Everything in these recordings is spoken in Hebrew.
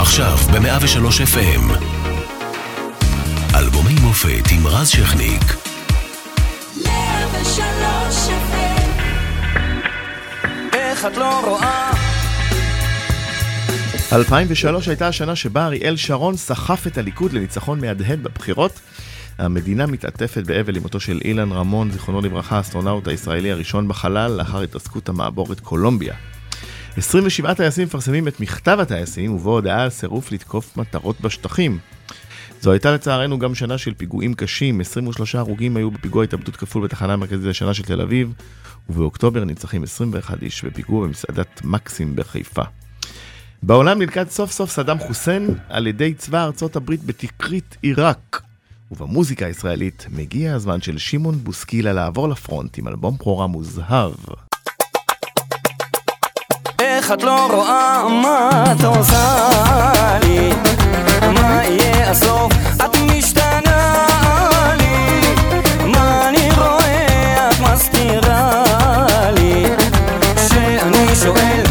עכשיו ב-103 FM. אלבומי מופת עם רז שכניק. 103 FM איך את לא רואה? 2003 הייתה השנה שבה אריאל שרון סחף את הליכוד לניצחון מהדהד בבחירות. המדינה מתעטפת באבל למותו של אילן רמון, זיכרונו לברכה, האסטרונאוט הישראלי הראשון בחלל, לאחר התרסקות המעבורת קולומביה. 27 טייסים מפרסמים את מכתב הטייסים, ובו הודעה על סירוב לתקוף מטרות בשטחים. זו הייתה לצערנו גם שנה של פיגועים קשים, 23 הרוגים היו בפיגוע התאבדות כפול בתחנה המרכזית השנה של תל אביב, ובאוקטובר נרצחים 21 איש בפיגוע במסעדת מקסים בחיפה. בעולם נלכד סוף סוף סדאם חוסיין על ידי צבא ארצות הברית בתקרית עיראק. ובמוזיקה הישראלית מגיע הזמן של שמעון בוסקילה לעבור לפרונט עם אלבום בכורה מוזהב. איך את לא רואה מה את עושה לי? מה יהיה הסוף? את משתנה לי מה אני רואה? את מסתירה לי כשאני שואל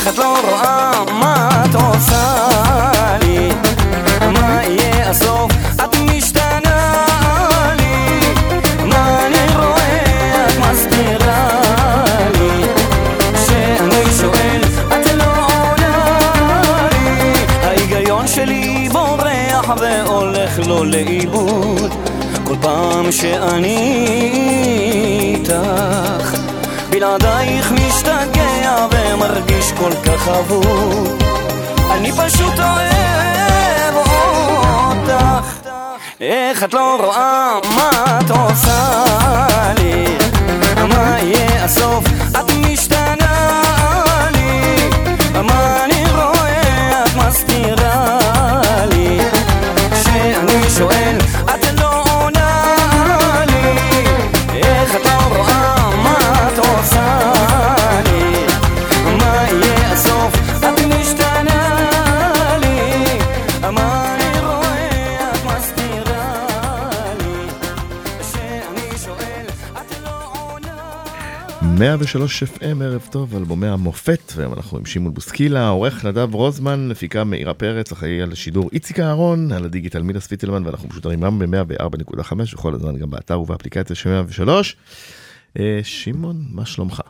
איך את לא רואה מה את עושה אבוד אני פשוט אוהב אותך. איך את לא רואה מה את עושה לי? מה יהיה 103 FM, ערב טוב, אלבומי המופת, והיום אנחנו עם שמעון בוסקילה, עורך נדב רוזמן, מפיקה מאירה פרץ, אחראי על השידור איציק אהרון, על הדיגיטל מידה ספיטלמן, ואנחנו משודרים גם ב-104.5, וכל הזמן גם באתר ובאפליקציה של 103. אה, שמעון, מה שלומך?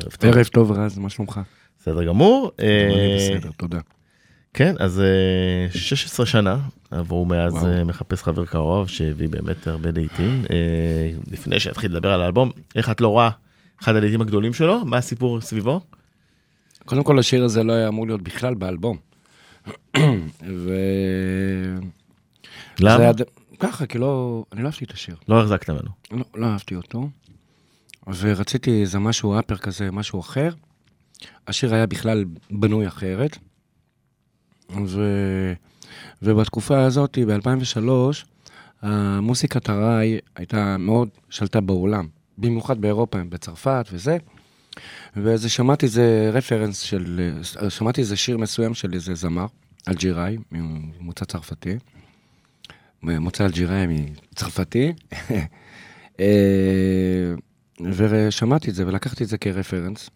ערב טוב. ערב טוב רז, מה שלומך? בסדר גמור. אה, בסדר, תודה. כן, אז אה, 16 שנה עברו מאז וואו. אה, מחפש חבר קרוב, שהביא באמת הרבה לעיתים. אה, לפני שאתחיל לדבר על האלבום, איך את לא רואה אחד הלעיתים הגדולים שלו? מה הסיפור סביבו? קודם כל השיר הזה לא היה אמור להיות בכלל באלבום. ו... למה? היה ככה, כי לא... אני לא אהבתי את השיר. לא החזקת ממנו. לא, לא אהבתי אותו. ורציתי איזה משהו אפר כזה, משהו אחר. השיר היה בכלל בנוי אחרת. ו... ובתקופה הזאת, ב-2003, המוסיקת ארעי הייתה מאוד, שלטה בעולם, במיוחד באירופה, בצרפת וזה. וזה שמעתי איזה רפרנס של, שמעתי איזה שיר מסוים של איזה זמר, אלג'יראי, ממוצא צרפתי. מוצא אלג'יראי מצרפתי. אה, ושמעתי את זה ולקחתי את זה כרפרנס.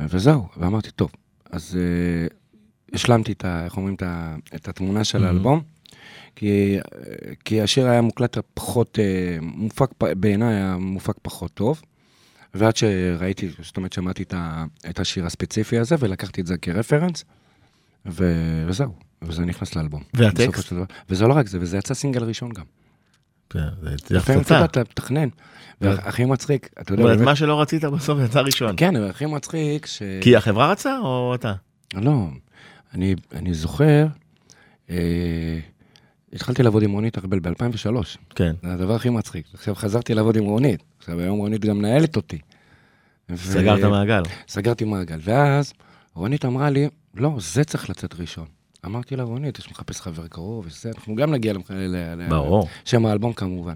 וזהו, ואמרתי, טוב, אז uh, השלמתי את ה... איך אומרים? את, ה, את התמונה של Mhm. האלבום, כי, כי השיר היה מוקלט פחות, uh, מופק, בעיניי היה מופק פחות טוב. ועד שראיתי, זאת אומרת, שמעתי את, ה, את השיר הספציפי הזה, ולקחתי את זה כרפרנס, ו, וזהו, וזה נכנס לאלבום. והטקסט? וזה לא רק זה, וזה יצא סינגל ראשון גם. כן, לפעמים הפצצה. אתה מתכנן. והכי מצחיק, אתה יודע, מה שלא רצית בסוף יצא ראשון. כן, אבל הכי מצחיק ש... כי החברה רצה או אתה? לא, אני, אני זוכר, אה, התחלתי לעבוד עם רונית ארבל ב-2003, כן. זה הדבר הכי מצחיק. עכשיו חזרתי לעבוד עם רונית, עכשיו היום רונית גם מנהלת אותי. ו- סגרת מעגל. סגרתי מעגל, ואז רונית אמרה לי, לא, זה צריך לצאת ראשון. אמרתי לה, רונית, יש מחפש חבר קרוב וזה, אנחנו גם נגיע למח- ל- ברור. שם האלבום כמובן.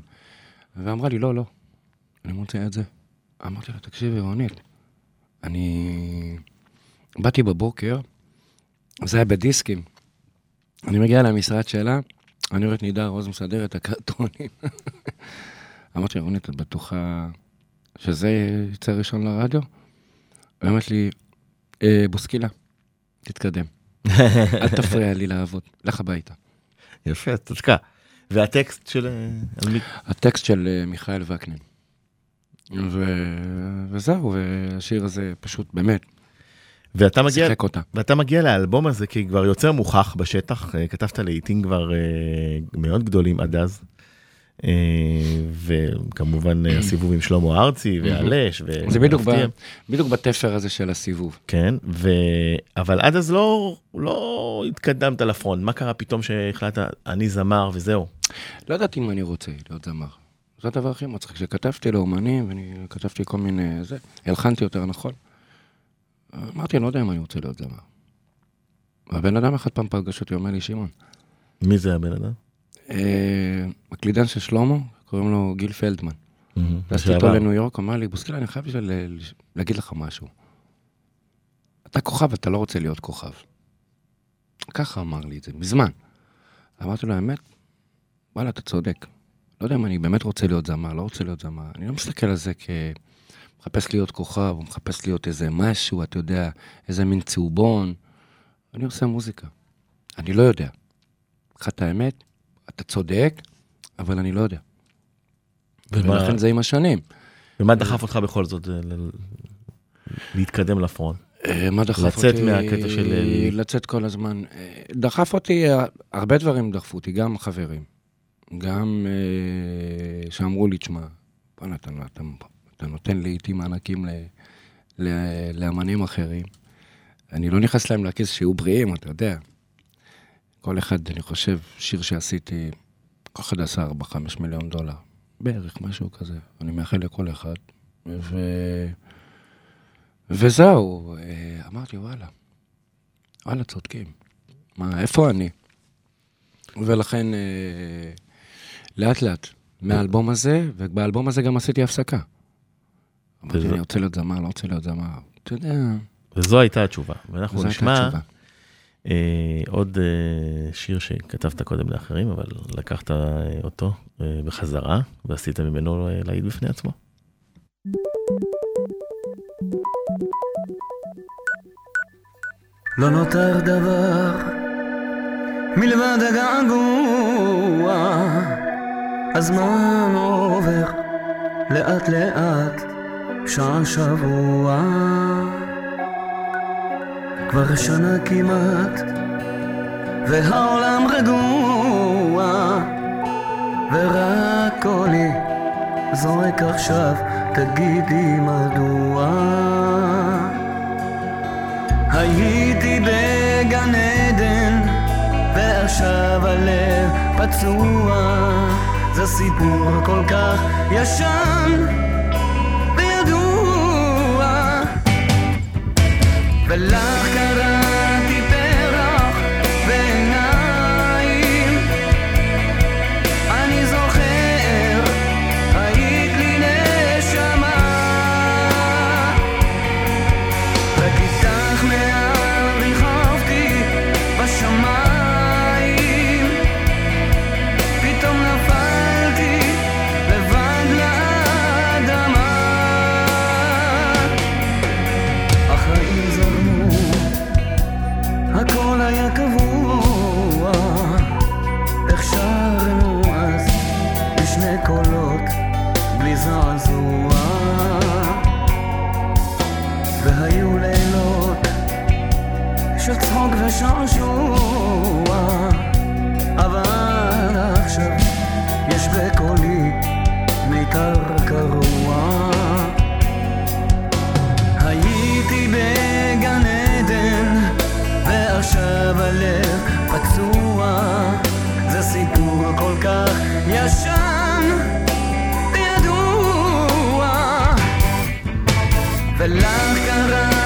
ואמרה לי, לא, לא, אני מוצא את זה. אמרתי לה, תקשיבי, רונית, אני... באתי בבוקר, זה היה בדיסקים. אני מגיע למשרד שלה, אני רואה את נידה רוז מסדר את הקרטונים. אמרתי לה, רונית, את בטוחה שזה יצא ראשון לרדיו? היא אומרת לי, "אה, בוסקילה, תתקדם. אל תפריע לי לעבוד, לך הביתה. יפה, צדקה. והטקסט של... אה, הטקסט של אה, מיכאל וקנין. וזהו, והשיר הזה פשוט באמת ואתה מגיע. ואתה מגיע לאלבום הזה כי כבר יוצר מוכח בשטח, אה, כתבת לעיתים כבר אה, מאוד גדולים עד אז. אה, וכמובן הסיבוב עם שלמה ארצי והלש. ו- זה בדיוק, ב... בדיוק בתפר הזה של הסיבוב. כן, ו... אבל עד אז לא, לא התקדמת לפרונט, מה קרה פתאום שהחלטת, אני זמר וזהו. לא ידעתי אם אני רוצה להיות זמר. זה הדבר הכי מצחיק, כשכתבתי לאומנים, ואני כתבתי כל מיני... זה, הלחנתי יותר נכון. אמרתי, אני לא יודע אם אני רוצה להיות זמר. הבן אדם אחד פעם פגש אותי, אומר לי, שמעון, מי זה הבן אדם? אה, הקלידן של שלמה, קוראים לו גיל פלדמן. טסתי איתו לשעבר. לניו יורק, אמר לי, בוסקילה, אני חייב ל- להגיד לך משהו. אתה כוכב, אתה לא רוצה להיות כוכב. ככה אמר לי את זה, מזמן. אמרתי לו, האמת, וואלה, אתה צודק. לא יודע אם אני באמת רוצה להיות זמר, לא רוצה להיות זמר. אני לא מסתכל על זה כמחפש להיות כוכב, או מחפש להיות איזה משהו, אתה יודע, איזה מין צהובון. אני עושה מוזיקה. אני לא יודע. לך את האמת, אתה צודק, אבל אני לא יודע. ומה- ולכן זה עם השנים. ומה דחף אותך בכל זאת אה, ל- להתקדם לפרונט? אה, מה דחף לצאת אותי? מהקטע של, אה, לצאת כל הזמן. דחף אותי, הרבה דברים דחפו אותי, גם חברים. גם שאמרו לי, תשמע, בוא'נה, אתה, אתה, אתה נותן לעיתים מענקים ל, ל, לאמנים אחרים. אני לא נכנס להם לכיס שיהיו בריאים, אתה יודע. כל אחד, אני חושב, שיר שעשיתי, כל אחד עשה 4-5 מיליון דולר. בערך, משהו כזה. אני מאחל לכל אחד. ו... וזהו, אה, אמרתי, וואלה, וואלה, צודקים. מה, איפה אני? ולכן, אה, לאט לאט, מהאלבום הזה, ובאלבום הזה גם עשיתי הפסקה. אמרתי, וזה- אני רוצה להיות זמר, לא רוצה להיות זמר. אתה יודע, וזו הייתה התשובה. ואנחנו נשמע. אה, עוד אה, שיר שכתבת קודם לאחרים, אבל לקחת אה, אותו אה, בחזרה, ועשית ממנו אה, להעיד בפני עצמו. לא נותר דבר מלבד הגעגוע הזמן עובר לאט לאט שעה שבוע. כבר שנה כמעט והעולם רגוע. ורק קולי זורק עכשיו תגידי מדוע. הייתי בגן עדן, ועכשיו הלב פצוע. זה סיפור כל כך ישן, The love קולות בלי זעזוע. והיו לילות של צחוק ושעשוע. אבל עכשיו יש בקולי מיתר קרוע. הייתי בגן עדן ועכשיו הלב פצוע. זה סיפור כל כך ישן de las.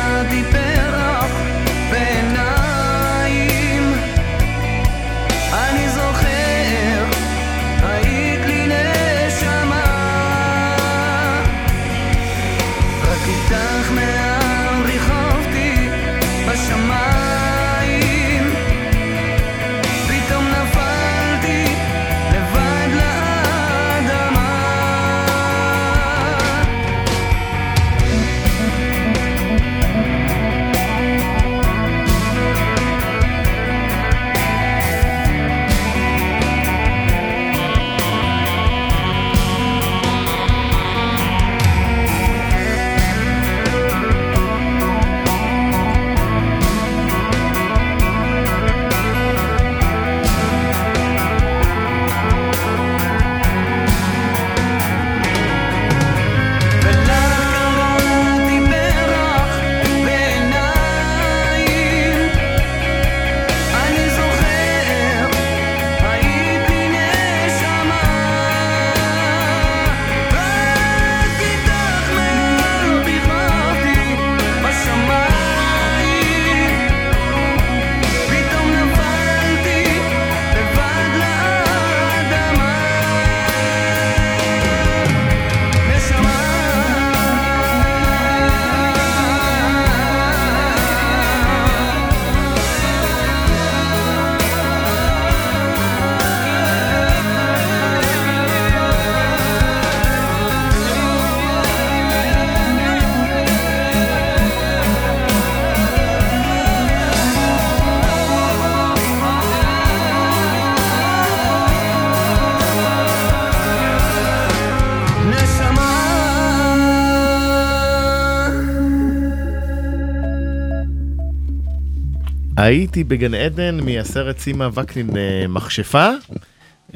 הייתי בגן עדן מהסרט סימה וקנין אה, מכשפה,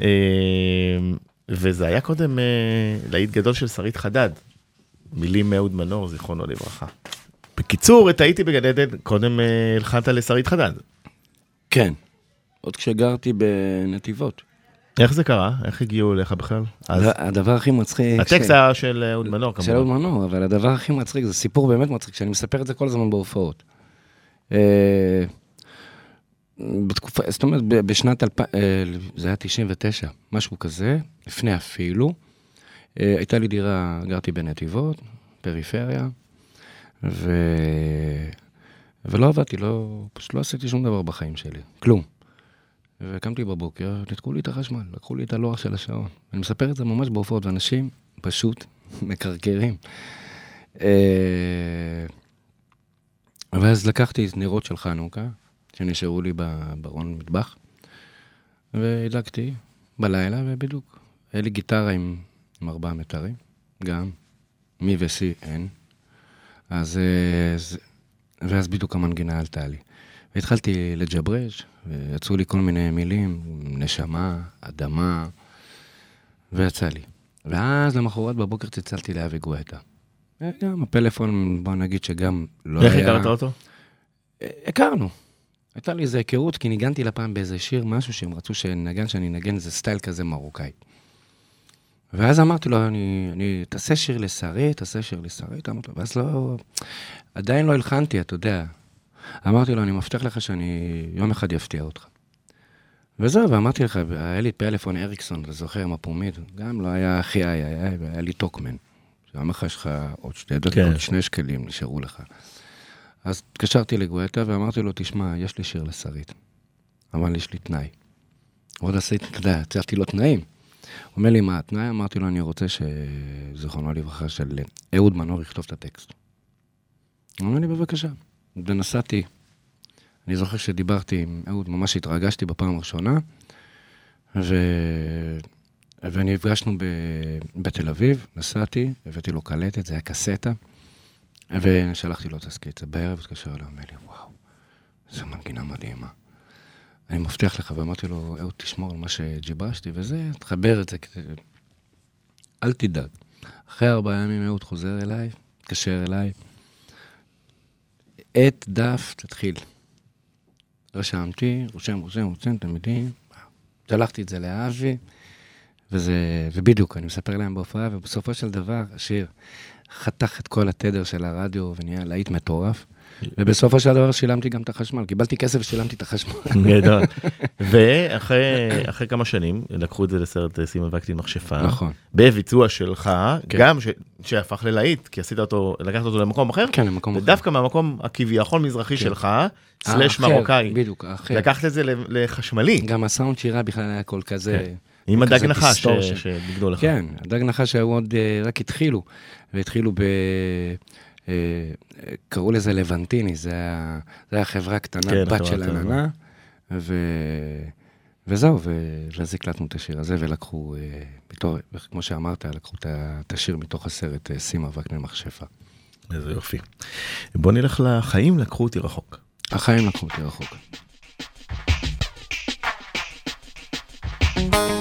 אה, וזה היה קודם אה, להיט גדול של שרית חדד, מילים מאהוד מנור, זיכרונו לברכה. בקיצור, את הייתי בגן עדן, קודם הלחנת לשרית חדד. כן. עוד כשגרתי בנתיבות. איך זה קרה? איך הגיעו אליך בכלל? אז הד- הדבר הכי מצחיק... הטקסט ש- היה של אהוד מנור של אהוד כמובן. מנור, אבל הדבר הכי מצחיק, זה סיפור באמת מצחיק, שאני מספר את זה כל הזמן בהופעות. בתקופה, זאת אומרת, בשנת 2000, אה, זה היה 99, משהו כזה, לפני אפילו. אה, הייתה לי דירה, גרתי בנתיבות, פריפריה, ו... ולא עבדתי, לא, פשוט לא עשיתי שום דבר בחיים שלי, כלום. וקמתי בבוקר, ניתקו לי את החשמל, לקחו לי את הלוח של השעון. אני מספר את זה ממש בהופעות, ואנשים פשוט מקרקרים. אה, ואז לקחתי נרות של חנוכה, שנשארו לי בארון מטבח, והדלקתי בלילה, ובדיוק, היה לי גיטרה עם, עם ארבעה מיתרים, גם, מי וסי אין. אז, אה, זה- ואז בדיוק המנגינה עלתה לי. והתחלתי לג'ברד, ויצאו לי כל מיני מילים, נשמה, אדמה, ויצא לי. ואז למחרת בבוקר צלצלתי לאבי גואטה. גם הפלאפון, בוא נגיד שגם לא איך היה... הכרת אותו? אה, הכרנו. הייתה לי איזו היכרות, כי ניגנתי לה פעם באיזה שיר, משהו שהם רצו שנגן, שאני אנגן איזה סטייל כזה מרוקאי. ואז אמרתי לו, אני, אני, תעשה שיר לשרית, תעשה שיר לשרית, אמרתי לו, ואז לא, עדיין לא הלחנתי, אתה יודע. אמרתי לו, אני מבטיח לך שאני יום אחד אפתיע אותך. וזהו, ואמרתי לך, היה לי פלאפון אריקסון, אתה זוכר, עם הפומית, גם לא היה הכי היה, היה, היה לי טוקמן. שאמר לך, יש לך עוד שתי דקות, כן. עוד שני שקלים נשארו לך. אז התקשרתי לגואטה ואמרתי לו, תשמע, יש לי שיר לשרית, אבל יש לי תנאי. עוד עשיתי, אתה יודע, הצבתי לו תנאים. הוא אומר לי, מה התנאי? אמרתי לו, אני רוצה שזיכרונו לברכה של אהוד מנור יכתוב את הטקסט. הוא אומר לי, בבקשה. ונסעתי. אני זוכר שדיברתי עם אהוד, ממש התרגשתי בפעם הראשונה, ו... ונפגשנו ב... בתל אביב, נסעתי, הבאתי לו קלטת, זה היה קסטה, ושלחתי לו את הסקיצה. בערב התקשר אליי, אומר לי, וואו, איזו מנגינה מדהימה. אני מבטיח לך, ואמרתי לו, אהוד, תשמור על מה שגיבשתי, וזה, תחבר את זה, אל תדאג. אחרי ארבעה ימים אהוד חוזר אליי, התקשר אליי, עט, דף, תתחיל. רשמתי, רושם, רושם, רושם, תלמידים. שלחתי את זה לאבי, וזה, ובדיוק, אני מספר להם בהופעה, ובסופו של דבר, השיר חתך את כל התדר של הרדיו ונהיה להיט מטורף. ובסופו של דבר שילמתי גם את החשמל, קיבלתי כסף ושילמתי את החשמל. נהדר. ואחרי אחרי כמה שנים לקחו את זה לסרט אה, סימה וקטין מכשפה. נכון. בביצוע שלך, כן. גם שהפך ללהיט, כי עשית אותו, לקחת אותו למקום אחר. כן, למקום אחר. ודווקא מהמקום הכביכול מזרחי כן. שלך, סלאש מרוקאי. בדיוק, האחר. לקחת את זה לחשמלי. גם הסאונד שירה בכלל היה הכל כזה... עם הדג נחש ש- distortion. שניגנו לך. כן, הדג נחש שהיו עוד אה, רק התחילו, והתחילו ב... אה, אה, קראו לזה לבנטיני, זה היה, זה היה חברה קטנה, כן, בת של. עננה, ו... וזהו. ואז הקלטנו את השיר הזה, ולקחו, אה, בתור, כמו שאמרת, לקחו את השיר מתוך הסרט אה, סימה וקנין מכשפה. איזה יופי. בוא נלך לחיים, לקחו אותי רחוק. החיים לקחו אותי רחוק. הלב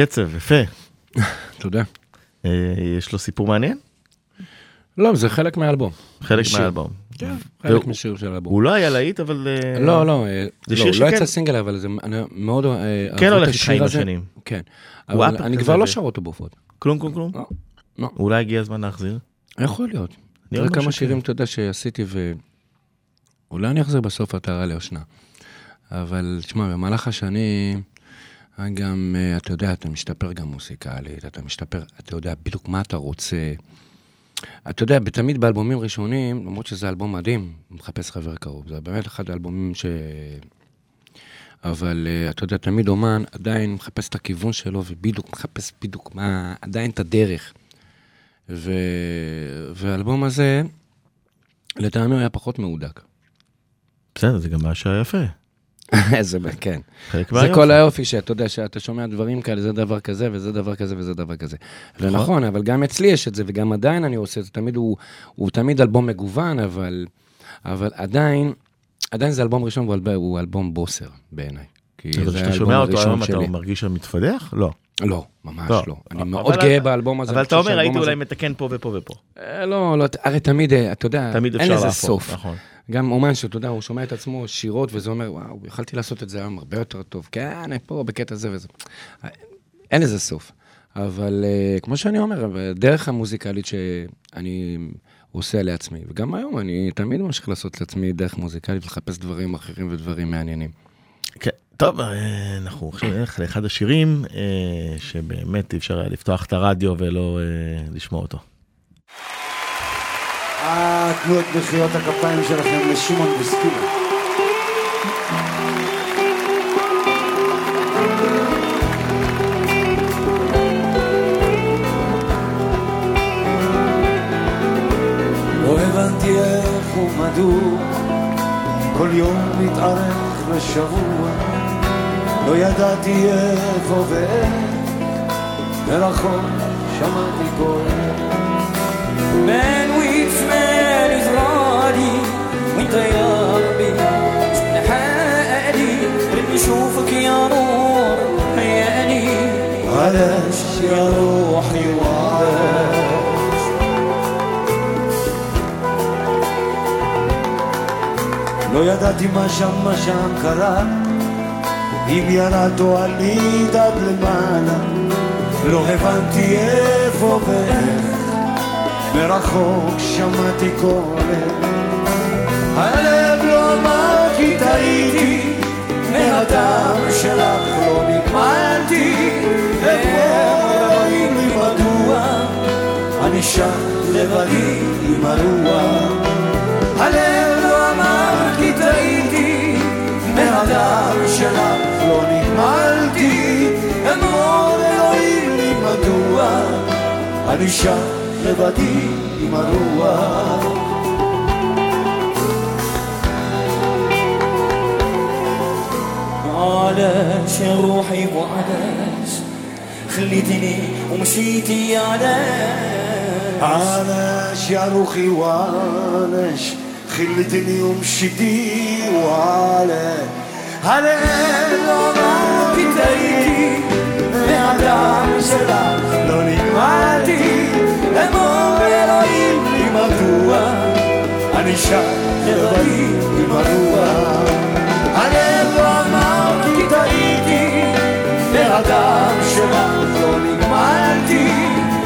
איזה קצב, יפה. תודה. אה, יש לו סיפור מעניין? לא, זה חלק מהאלבום. חלק. מהאלבום. כן, חלק משיר של האלבום. הוא לא היה להיט, אבל... אה, לא, לא, אה, זה לא, שיר לא שכן- יצא סינגל, אבל זה מאוד כן הולך איתך עם. השנים. כן. אבל אני כבר לא שר אותו בהופעות. כלום, כלום, כלום? לא, לא. אולי הגיע הזמן להחזיר? יכול להיות. תראה כמה. שירים, אתה יודע, שעשיתי ו... אולי אני אחזיר בסוף עטרה ליושנה. אבל תשמע, במהלך השנים, גם, אה, אתה יודע, אתה משתפר גם מוסיקלית, אתה משתפר, אתה יודע בדיוק מה אתה רוצה. אתה יודע, תמיד באלבומים ראשונים, למרות שזה אלבום מדהים, מחפש חבר קרוב, זה באמת אחד האלבומים ש... אבל אה, אתה יודע, תמיד אומן עדיין מחפש את הכיוון שלו, ובדיוק מחפש בדיוק מה, עדיין את הדרך. ו... והאלבום הזה, לטעמי הוא היה פחות מהודק. בסדר, זה גם משהו יפה. זה, כן. חלק זה מהיופי. כל היופי, שאתה יודע, שאתה שומע דברים כאלה, זה דבר כזה, וזה דבר כזה, וזה דבר כזה. ונכון, אבל גם אצלי יש את זה, וגם עדיין אני עושה את זה, תמיד הוא, הוא תמיד אלבום מגוון, אבל, אבל עדיין, עדיין זה אלבום ראשון, והוא אלב- הוא אלבום בוסר בעיניי. כי אבל זה כשאתה שומע אותו היום, אתה. מרגיש שאתה מתפתח? לא. לא, ממש לא. לא. אני אבל מאוד אתה- גאה באלבום הזה. אבל אתה אומר, הייתי שהאלבום אולי הזה- מתקן פה ופה ופה. אה, לא, לא, הרי תמיד, אה, אתה יודע, תמיד אין לזה. סוף. גם אומן שאתה יודע, הוא שומע את עצמו שירות, וזה אומר, וואו, יכלתי לעשות את זה היום הרבה יותר טוב. כן, אני פה בקטע הזה וזה. אין לזה סוף. אבל אה, כמו שאני אומר, הדרך המוזיקלית שאני עושה לעצמי, וגם היום אני תמיד ממשיך לעשות לעצמי דרך מוזיקלית, לחפש דברים אחרים ודברים מעניינים. כן. טוב, אה, אנחנו עכשיו נלך לאחד השירים אה, שבאמת אי אפשר היה לפתוח את הרדיו ולא לשמוע אותו. אה, תנו את מחיאות הכפיים שלכם לשמעון בוסקילה. לא כל יום מתארך לשבוע לא ידעתי איפה ואיך ורחוק שמעתי קול وانت يا ربي شفنا حالي ربي نشوفك يا نور حياني علاش يا روحي وعلاش לא ידעתי מה שם, מה שם קרה אם ירד או עלית עד למעלה לא הבנתי איפה ואיך מרחוק שמעתי קולך הלב לא טעיתי מהדם שלך לא נגמלתי ואומרים לי מדוע אני שם לבדי עם הרוח. הלב לא אמר כי טעיתי מהדם שלך לא נגמלתי אמור אלוהים לי מדוע אני שם לבדי עם הרוח علاش يا روحي وعلاش خليتني ومشيتي علاش علاش يا روحي وعلاش خليتني ومشيتي وعلاش علاش أنا بدايتي بعد سلام لوني ماتي امور العين مدوى انشاء يا ضريب مدوى מהדם שלך לא נגמלתי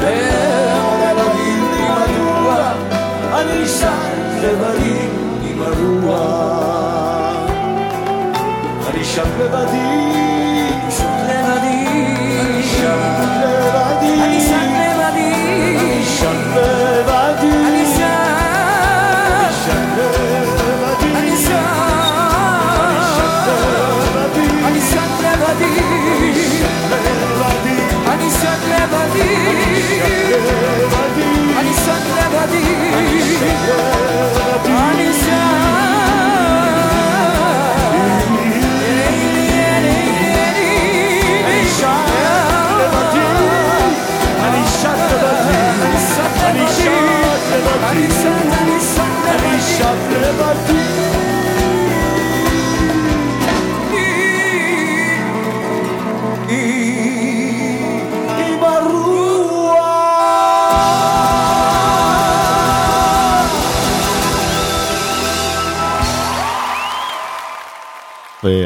אמור אלוהים לי מדוע אני שם לבדי עם הרוח. אני שם לבדי אני אני שם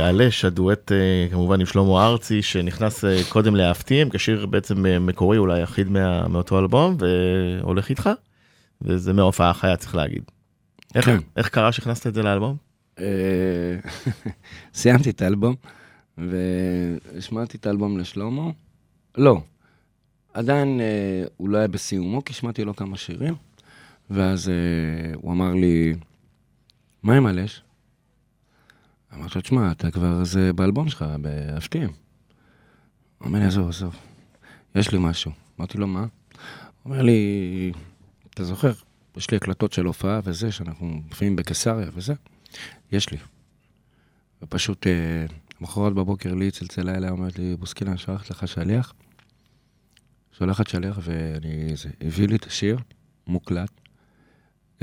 ועלש, הדואט אה, כמובן עם שלמה ארצי, שנכנס אה, קודם להפתיעים, כשיר בעצם אה, מקורי, אולי יחיד מה, מאותו אלבום, והולך איתך, וזה מההופעה החיה, צריך להגיד. איך, כן. איך קרה שהכנסת את זה לאלבום? סיימתי את האלבום, והשמעתי את האלבום לשלמה. לא, עדיין אה, הוא לא היה בסיומו, כי השמעתי לו כמה שירים, ואז אה, הוא אמר לי, מה עם הלש? אמרתי לו, תשמע, אתה כבר זה באלבום שלך, בהפתיעים. הוא אומר לי, עזוב, עזוב, יש לי משהו. אמרתי לו, מה? הוא אומר לי, אתה זוכר, יש לי הקלטות של הופעה וזה, שאנחנו לפעמים בקיסריה וזה, יש לי. ופשוט, אה, למחרת בבוקר לי צלצלה אליי, אומרת לי, בוסקילה, אני שולחת לך שליח. שולחת שליח, ואני, זה, הביא לי את השיר, מוקלט,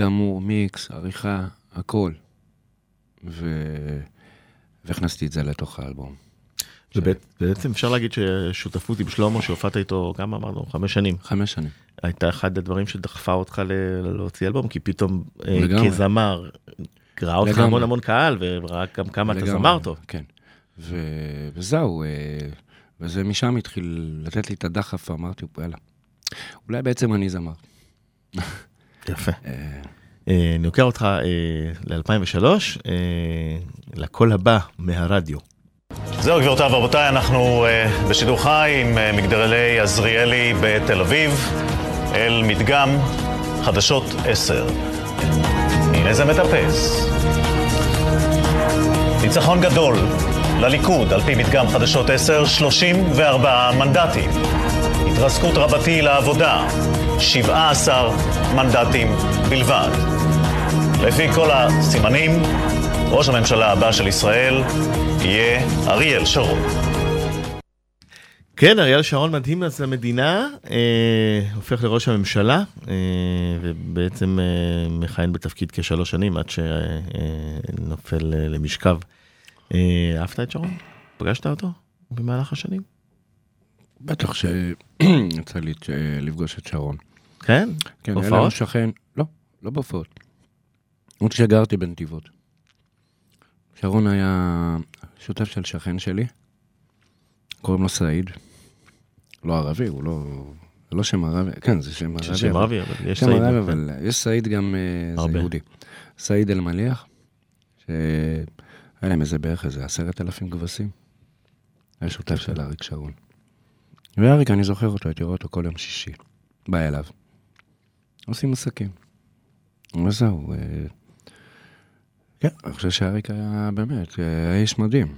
גמור, מיקס, עריכה, הכל. ו... והכנסתי את זה לתוך האלבום. ובעצם אפשר להגיד ששותפות עם שלמה, שהופעת איתו, כמה אמרנו? חמש שנים. חמש שנים. הייתה אחד הדברים שדחפה אותך להוציא אלבום, כי פתאום אה. כזמר, ראה אותך. המון המון קהל, וראה גם כמה אתה זמר טוב. כן. וזהו, אה, וזה משם התחיל לתת לי את הדחף, אמרתי, יאללה. אולי בעצם אני זמר. יפה. אה, אה, אני לוקח אותך ל-2003, לקול הבא מהרדיו. זהו, גבירותיי ורבותיי, אנחנו בשידור חי עם מגדלי עזריאלי בתל אביב, אל מדגם חדשות 10. הנה זה מטפס. ניצחון גדול לליכוד, על פי מדגם חדשות 10, 34 מנדטים. התרסקות רבתי לעבודה, 17 מנדטים בלבד. לפי כל הסימנים, ראש הממשלה הבא של ישראל יהיה אריאל שרון. כן, אריאל שרון מדהים אז למדינה, אה, הופך לראש הממשלה, אה, ובעצם אה, מכהן בתפקיד כשלוש שנים עד שנופל אה, למשכב. אה, אהבת את שרון? פגשת אותו במהלך השנים? בטח שיצא לי אה, לפגוש את שרון. כן? כן, היה לנו הופעות? שכן, לא, לא בהופעות. עוד כשגרתי בנתיבות. שרון היה שותף של שכן שלי, קוראים לו סעיד. לא ערבי, הוא לא... זה לא שם ערבי, כן, זה שם ערבי. שם ערבי, אבל יש שם סעיד, ערבי, כן. אבל יש סעיד גם, אה, זה הרבה. יהודי. סעיד אל-מליח, שהיה להם איזה בערך איזה עשרת אלפים כבשים. היה שותף של אריק שרון. ואריק, אני זוכר אותו, הייתי רואה אותו כל יום שישי. בא אליו. עושים עסקים. וזהו. אה, כן, אני חושב שאריק היה באמת, אה, היה איש מדהים.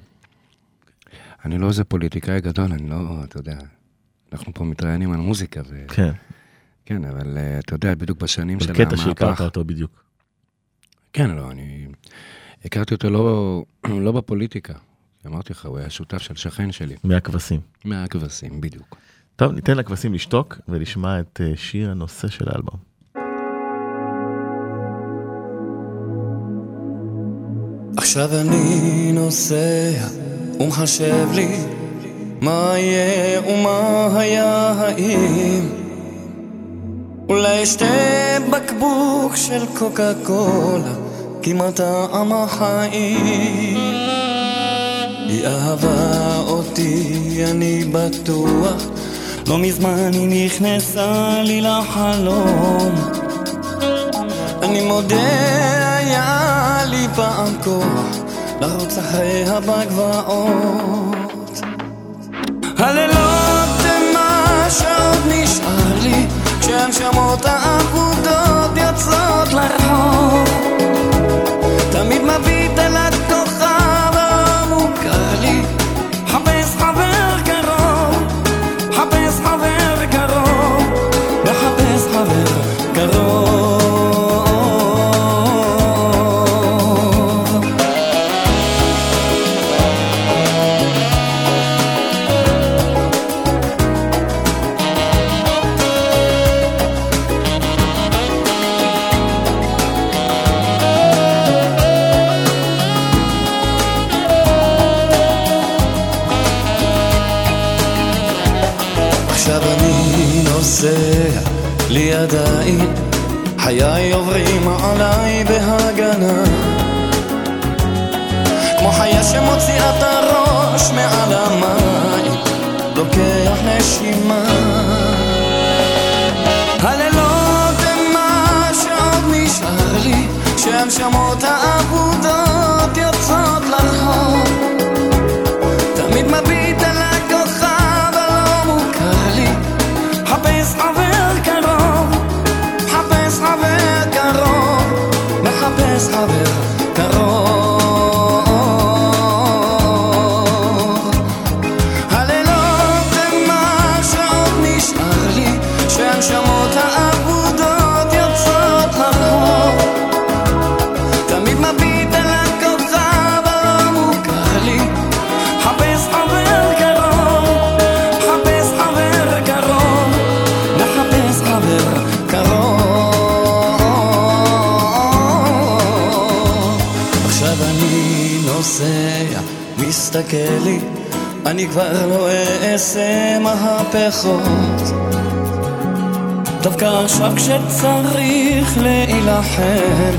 אני לא איזה פוליטיקאי גדול, אני לא, אתה יודע, אנחנו פה מתראיינים על מוזיקה, ו... כן, כן, אבל אה, אתה יודע, בדיוק בשנים של בקטע המהפך... שהכרת אותו בדיוק. כן, לא, אני... הכרתי אותו לא, לא בפוליטיקה. אמרתי לך, הוא היה שותף של שכן שלי. מהכבשים. מהכבשים, בדיוק. טוב, ניתן לכבשים לשתוק ונשמע את אה, שיר הנושא של האלבום. עכשיו אני נוסע ומחשב לי מה יהיה ומה היה האם. אולי אשתה בקבוק של קוקה קולה כמעט טעם החיים היא אהבה אותי, אני בטוח. לא מזמן היא נכנסה לי לחלום. אני מודה, היה לי פעם כוח לרוץ אחריה בגבעות. הלילות הם מה שעוד נשאר לי, כשהנשמות האבודות יוצאות לרחוב. תמיד מביט נוסע ליד העיר, חיי עוברים עליי בהגנה. כמו חי חיה שמוציאה את הראש מעל המים, לוקח נשימה. הלילות הם מה שעוד נשאר לי, כשהנשמות האבודות מחפש חבר מסתכל לי, אני כבר לא אעשה מהפכות. דווקא עכשיו כשצריך להילחם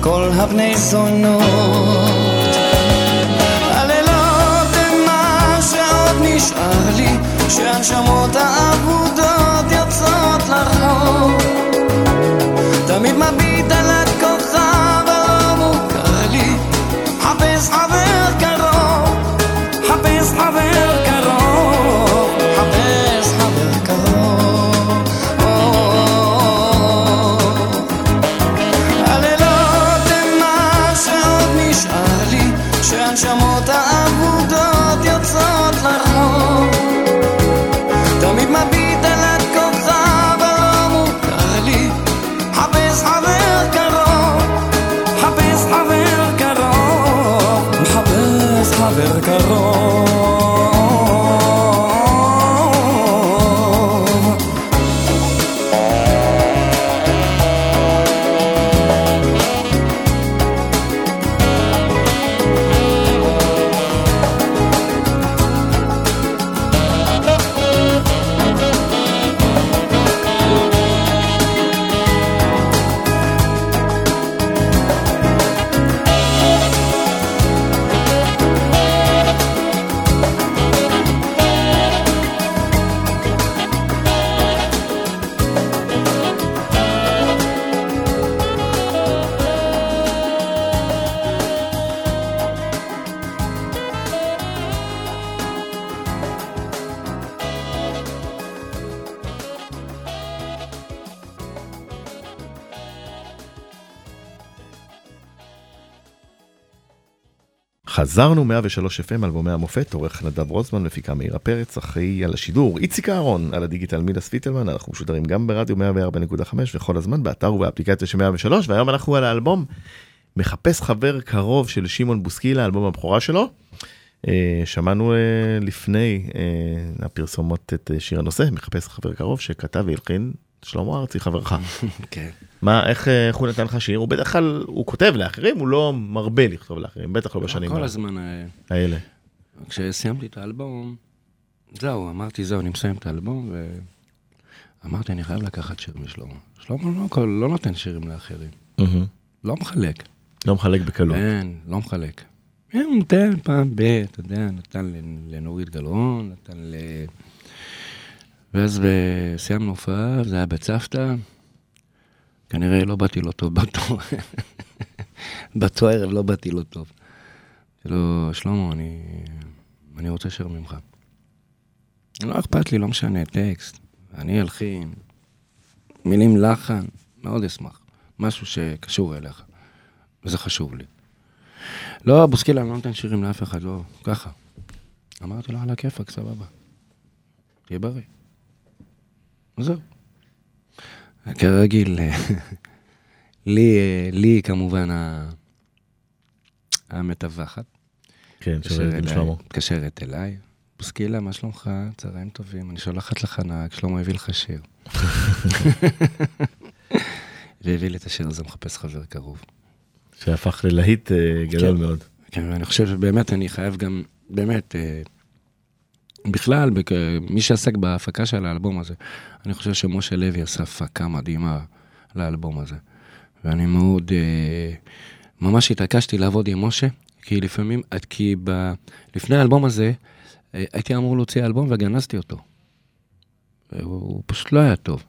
בכל הבני זונות הלילות הם מה שעוד נשאר לי שהנשמות האבודות חזרנו 103 FM, אלבומי המופת, עורך נדב רוזמן, מפיקה מאירה פרץ, אחראי על השידור, איציק אהרון, על הדיגיטל מידס פיטלמן, אנחנו משודרים גם ברדיו 104.5 וכל הזמן באתר ובאפליקציה של 103, והיום אנחנו על האלבום מחפש חבר קרוב של שמעון בוסקילה, אלבום הבכורה שלו. אה, שמענו אה, לפני אה, הפרסומות את שיר הנושא, מחפש חבר קרוב, שכתב והלחין שלמה ארצי חברך. כן. מה, איך, אה, איך הוא נתן לך שיר? הוא בדרך כלל, הוא כותב לאחרים, הוא לא מרבה לכתוב לאחרים, בטח לא בשנים כל ה- הזמן, אה, האלה. כשסיימתי את האלבום, זהו, אמרתי, זהו, אני מסיים את האלבום, ואמרתי, אני חייב לקחת שיר משלמה. שלמה לא, כל- לא נותן שירים לאחרים. לא מחלק. לא מחלק בקלות. אין, לא מחלק. אה, הוא נותן פעם ב, אתה יודע, נתן לנורית גלאון, נתן ל... ואז סיימנו הופעה, זה היה בצוותא, כנראה לא באתי לו טוב באותו, באותו ערב לא באתי לו טוב. אמרתי לו, שלמה, אני, אני רוצה שיר ממך. לא אכפת לי, לא משנה, טקסט, אני אלחין, מילים לחן, מאוד אשמח. משהו שקשור אליך, וזה חשוב לי. לא, בוסקילה, אני לא נותן שירים לאף אחד, לא, ככה. אמרתי לו, על הכיפאק, סבבה. תהיה בריא. זהו. כרגיל, לי, לי כמובן המתווכת. כן, אליי- שלמה. מתקשרת אליי, בוסקילה, מה שלומך? צהריים טובים, אני שולחת לך נהג, שלמה הביא לך שיר. והביא לי את השיר הזה, מחפש חבר קרוב. שהפך ללהיט אה, גדול כן. מאוד. כן, ואני חושב שבאמת אני חייב גם, באמת, אה, בכלל, בכ- מי שעסק בהפקה של האלבום הזה, אני חושב שמשה לוי עשה הפקה מדהימה לאלבום הזה. ואני מאוד, אה, ממש התעקשתי לעבוד עם משה, כי לפעמים, כי ב, לפני האלבום הזה, אה, הייתי אמור להוציא אלבום וגנזתי אותו. הוא, הוא פשוט לא היה טוב.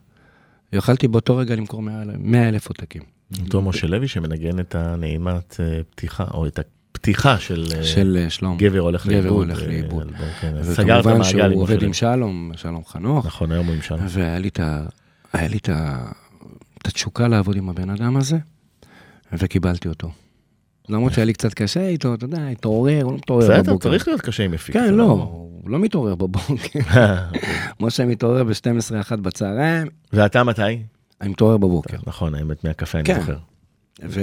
יכלתי באותו רגע למכור 100 אלף עותקים. אותו משה לוי שמנגן את הנעימת אה, פתיחה, או את הפתיחה של אה, של אה, שלום. גבר הולך גבר לאיבוד. הולך אה, לאיבוד. כן. אז סגר את וכמובן המעגל שהוא עם עובד משה עם לוי. שלום, שלום חנוך. נכון, היום הוא עם שלום. והיה לי את התשוקה לעבוד עם הבן אדם הזה, וקיבלתי אותו. למרות שהיה לי קצת קשה איתו, אתה יודע, התעורר, הוא לא מתעורר בסדר, בבוקר. צריך להיות קשה עם מפיק. כן, זה לא, הוא לא מתעורר בבוקר. משה מתעורר ב-12-1 בצהריים, ואתה מתי? אני מתעורר בבוקר. נכון, האמת, מהקפה אני כן. זוכר. ו...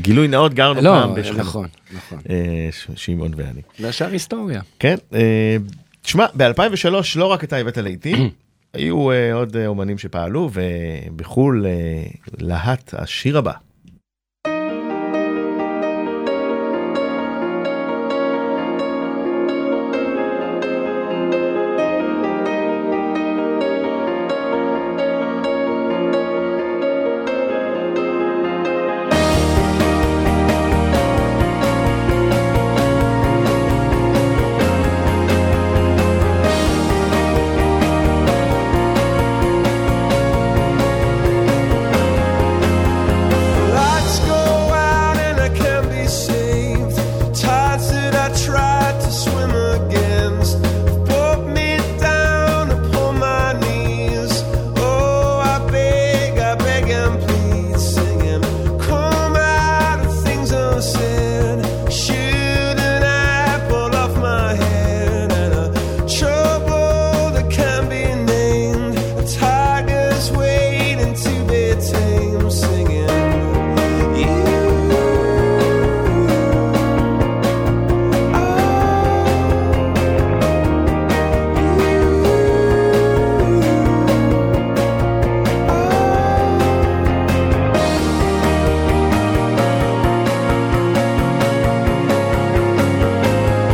גילוי נאות, גרנו לא, פעם בשכנות. נכון, נכון. אה, שמעון ואני. והשאר היסטוריה. כן, אה, תשמע, ב-2003 לא רק אתה הבאת לעיתים, היו אה, עוד אומנים שפעלו, ובחו"ל אה, להט השיר הבא.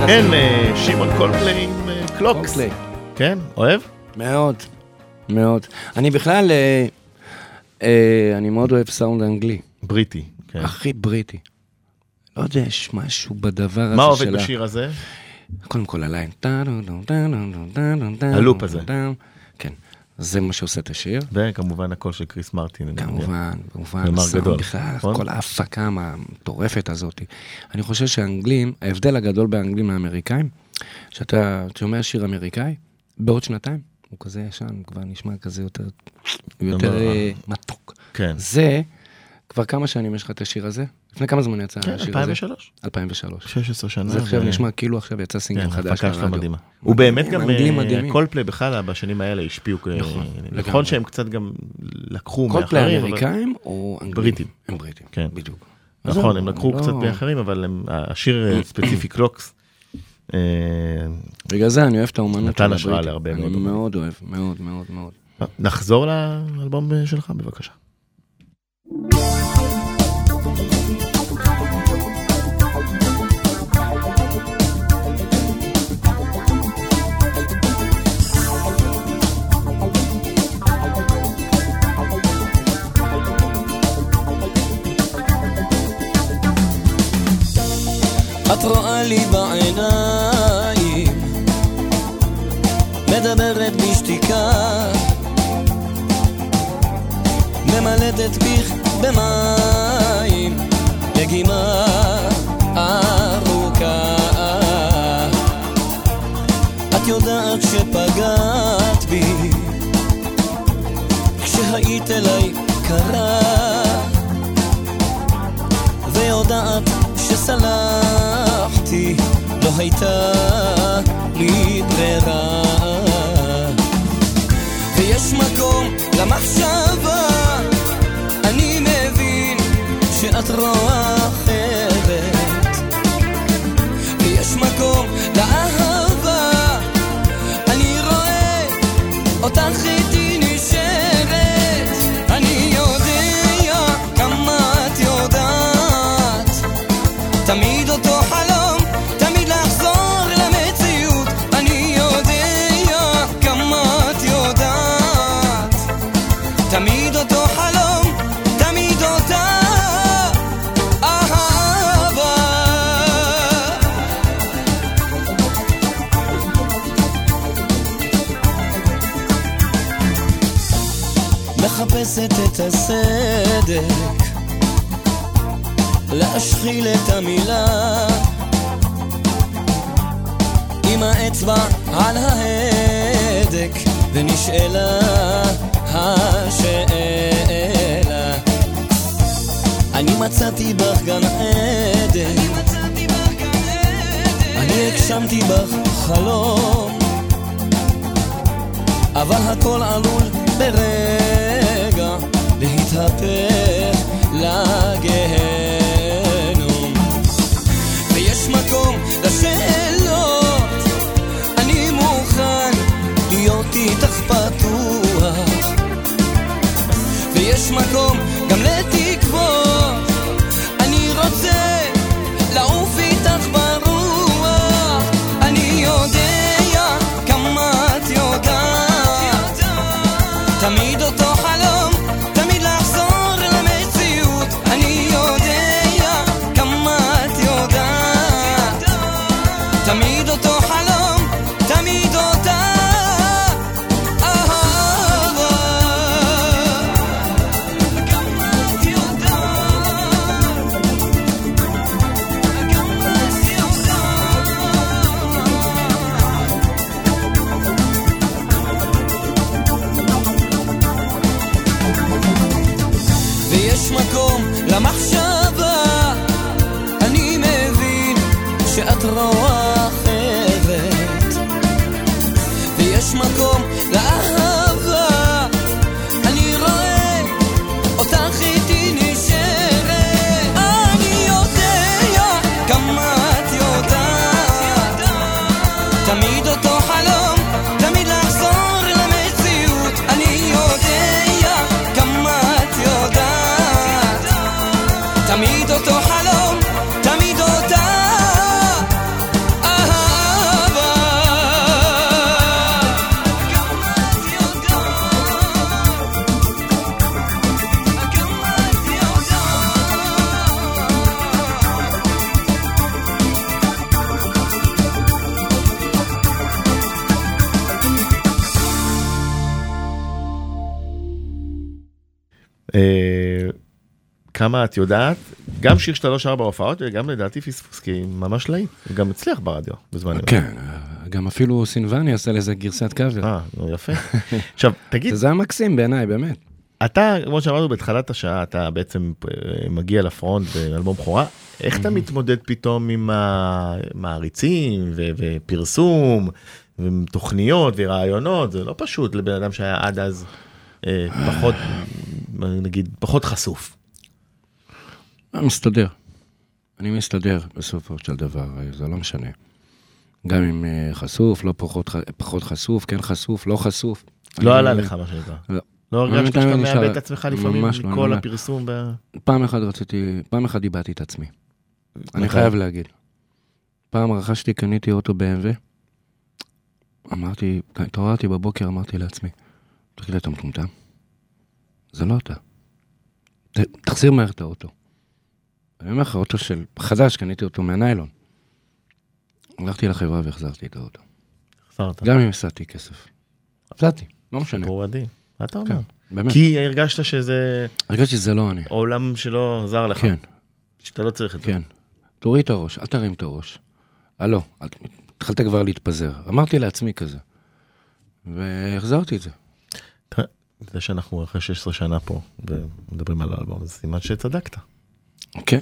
כן, אה, שמעון קולפליי עם אה, Clocks. כן, אוהב? מאוד, מאוד. אני בכלל, אה, אני מאוד אוהב סאונד אנגלי. בריטי. כן. הכי בריטי. לא יודע, יש משהו בדבר הזה מה עובד בשיר הזה? קודם כל ה line. ה loop הזה. כן, זה מה שעושה את השיר. וכמובן הקול של כריס מרטין. כמובן, כמובן, הסאונד גדול, בכלל, נכון? כל ההפקה המטורפת הזאת. אני חושב שהאנגלים, ההבדל הגדול באנגלים מהאמריקאים, שאתה שומע שיר אמריקאי, בעוד שנתיים, הוא כזה ישן, הוא כבר נשמע כזה יותר, יותר אה, מתוק. כן. זה, כבר כמה שנים יש לך את השיר הזה? לפני כמה זמן יצא כן, השיר הזה? 2003. 2003. 16 שנה. זה עכשיו ו- נשמע כאילו עכשיו יצא כן, סינגל חדש ההפקה שלו לרדיו. מדהימה. הוא באמת גם. קולפליי בכלל בשנים האלה השפיעו, אה, נכון, נכון. שהם קצת גם לקחו מאחרים, אבל- אמריקאים או אנגלים? בריטים. הם בריטים, כן. בדיוק. נכון, הם לקחו לא- קצת מאחרים, אבל השיר אה, ספציפי קלוקס, אה, בגלל זה אני אוהב את האומנות נתן של השראה הבריטים. להרבה מאוד אני. מאוד אוהב, מאוד מאוד מאוד. נחזור לאלבום אה, שלך בבקשה. את רואה לי בעיניים, מדברת בשתיקה, ממלאת את פיך במים, לגימה ארוכה. את יודעת שפגעת בי, כשהיית אליי קרה. ויודעת שסלחתי, לא הייתה לי ברירה. ויש מקום למחשבה, אני מבין שאת רואה אחרת. ויש מקום מחפשת את הסדק, להשחיל את המילה, עם האצבע על ההדק, ונשאלה השאלה. אני מצאתי בך גן עדן, אני הגשמתי בך חלום, אבל הכל עלול ברגע fíjate la guerra. כמה את יודעת, גם שיר שאתה לא שר בהופעות וגם לדעתי פספוס, כי ממש להיט, הוא גם הצליח ברדיו בזמן אמת. כן, גם אפילו סינבני עשה לזה גרסת קאבר. אה, נו יפה. עכשיו, תגיד, זה היה מקסים בעיניי, באמת. אתה, כמו שאמרנו בתחילת השעה, אתה בעצם אה, מגיע לפרונט באלבום בכורה, איך אתה מתמודד פתאום עם המעריצים ופרסום ותוכניות ורעיונות, זה לא פשוט לבן אדם שהיה עד אז אה, פחות, נגיד, פחות חשוף. אני מסתדר. אני מסתדר בסופו של דבר, זה לא משנה. גם אם אה, חשוף, לא פחות, פחות חשוף, כן חשוף, לא חשוף. לא עלה לך מה שנקרא. לא. לא הרגשת שאתה מאבד את עצמך לפעמים לא, מכל הפרסום? ב- פעם אחת רציתי, פעם אחת איבדתי את עצמי. אני? חייב להגיד. פעם רכשתי, קניתי אוטו BMW, אמרתי, התעוררתי בבוקר, אמרתי לעצמי, תגיד, אתה מטומטם? זה לא אתה. תחזיר מהר את האוטו. אני אומר לך, אוטו של חדש, קניתי אותו מהניילון. הלכתי לחברה והחזרתי את האוטו. החזרת. גם אם הפסדתי כסף. הפסדתי, לא משנה. סיפור מדהים. מה אתה אומר? כן, באמת. כי הרגשת שזה הרגשתי שזה לא אני. עולם שלא עזר לך. כן, שאתה לא צריך את זה. כן. תוריד את הראש, אל תרים את הראש. הלו, התחלת כבר להתפזר. אמרתי לעצמי כזה. והחזרתי את זה. זה שאנחנו אחרי 16 שנה פה ומדברים על האלבום, זה סימן שצדקת. כן,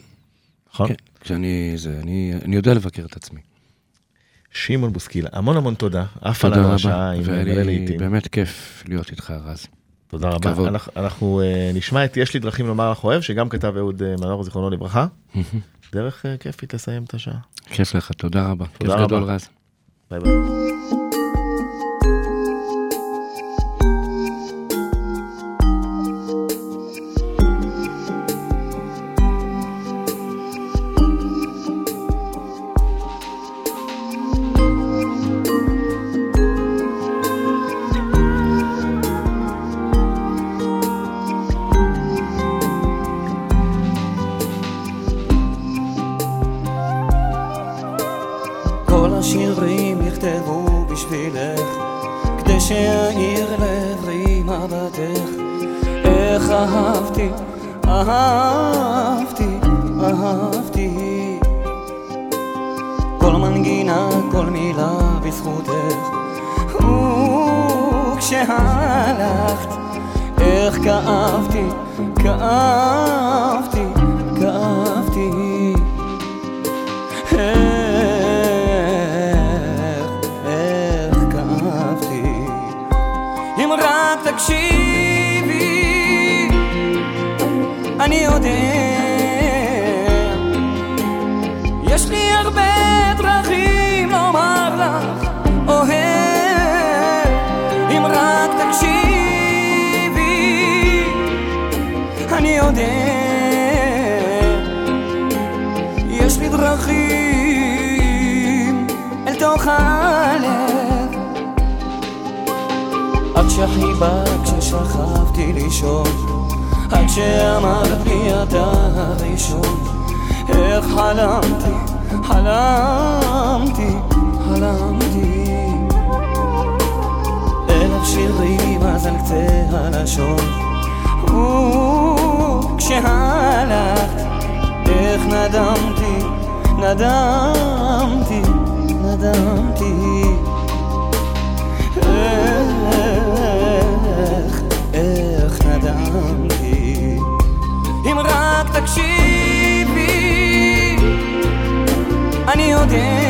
נכון? כן. כשאני, זה, אני, אני יודע לבקר את עצמי. שמעון בוסקילה, המון המון תודה. עף תודה רבה. השעה עם מלא לעיתים. באמת כיף להיות איתך, רז. תודה רבה. כבוד. אנחנו- אנחנו אה, נשמע את יש לי דרכים לומר לך אוהב, שגם כתב אהוד אה, מנור זיכרונו לברכה. דרך אה, כיפית לסיים את השעה. כיף לך, תודה רבה. כיף רבה. גדול, רז. ביי ביי. אהבתי, אהבתי. כל מנגינה, כל מילה בזכותך. וכשהלכת, איך כאבתי, כאבתי, כאבתי. איך, איך כאבתי. אם רק תקשיבי, יודע. יש לי הרבה דרכים לומר לך, אוהב. אם רק תקשיבי, אני יודע. יש לי דרכים אל תוך הלב. עד שחיבה כששכבתי לישון, עד שאמרת לי אתה הראשון, איך חלמתי, חלמתי, חלמתי. אלף שירים אז על קצה הלשון, וכשהלכת, איך נדמתי, נדמתי, נדמתי. איך, איך נדמתי. אם רק תקשיבי, אני יודע.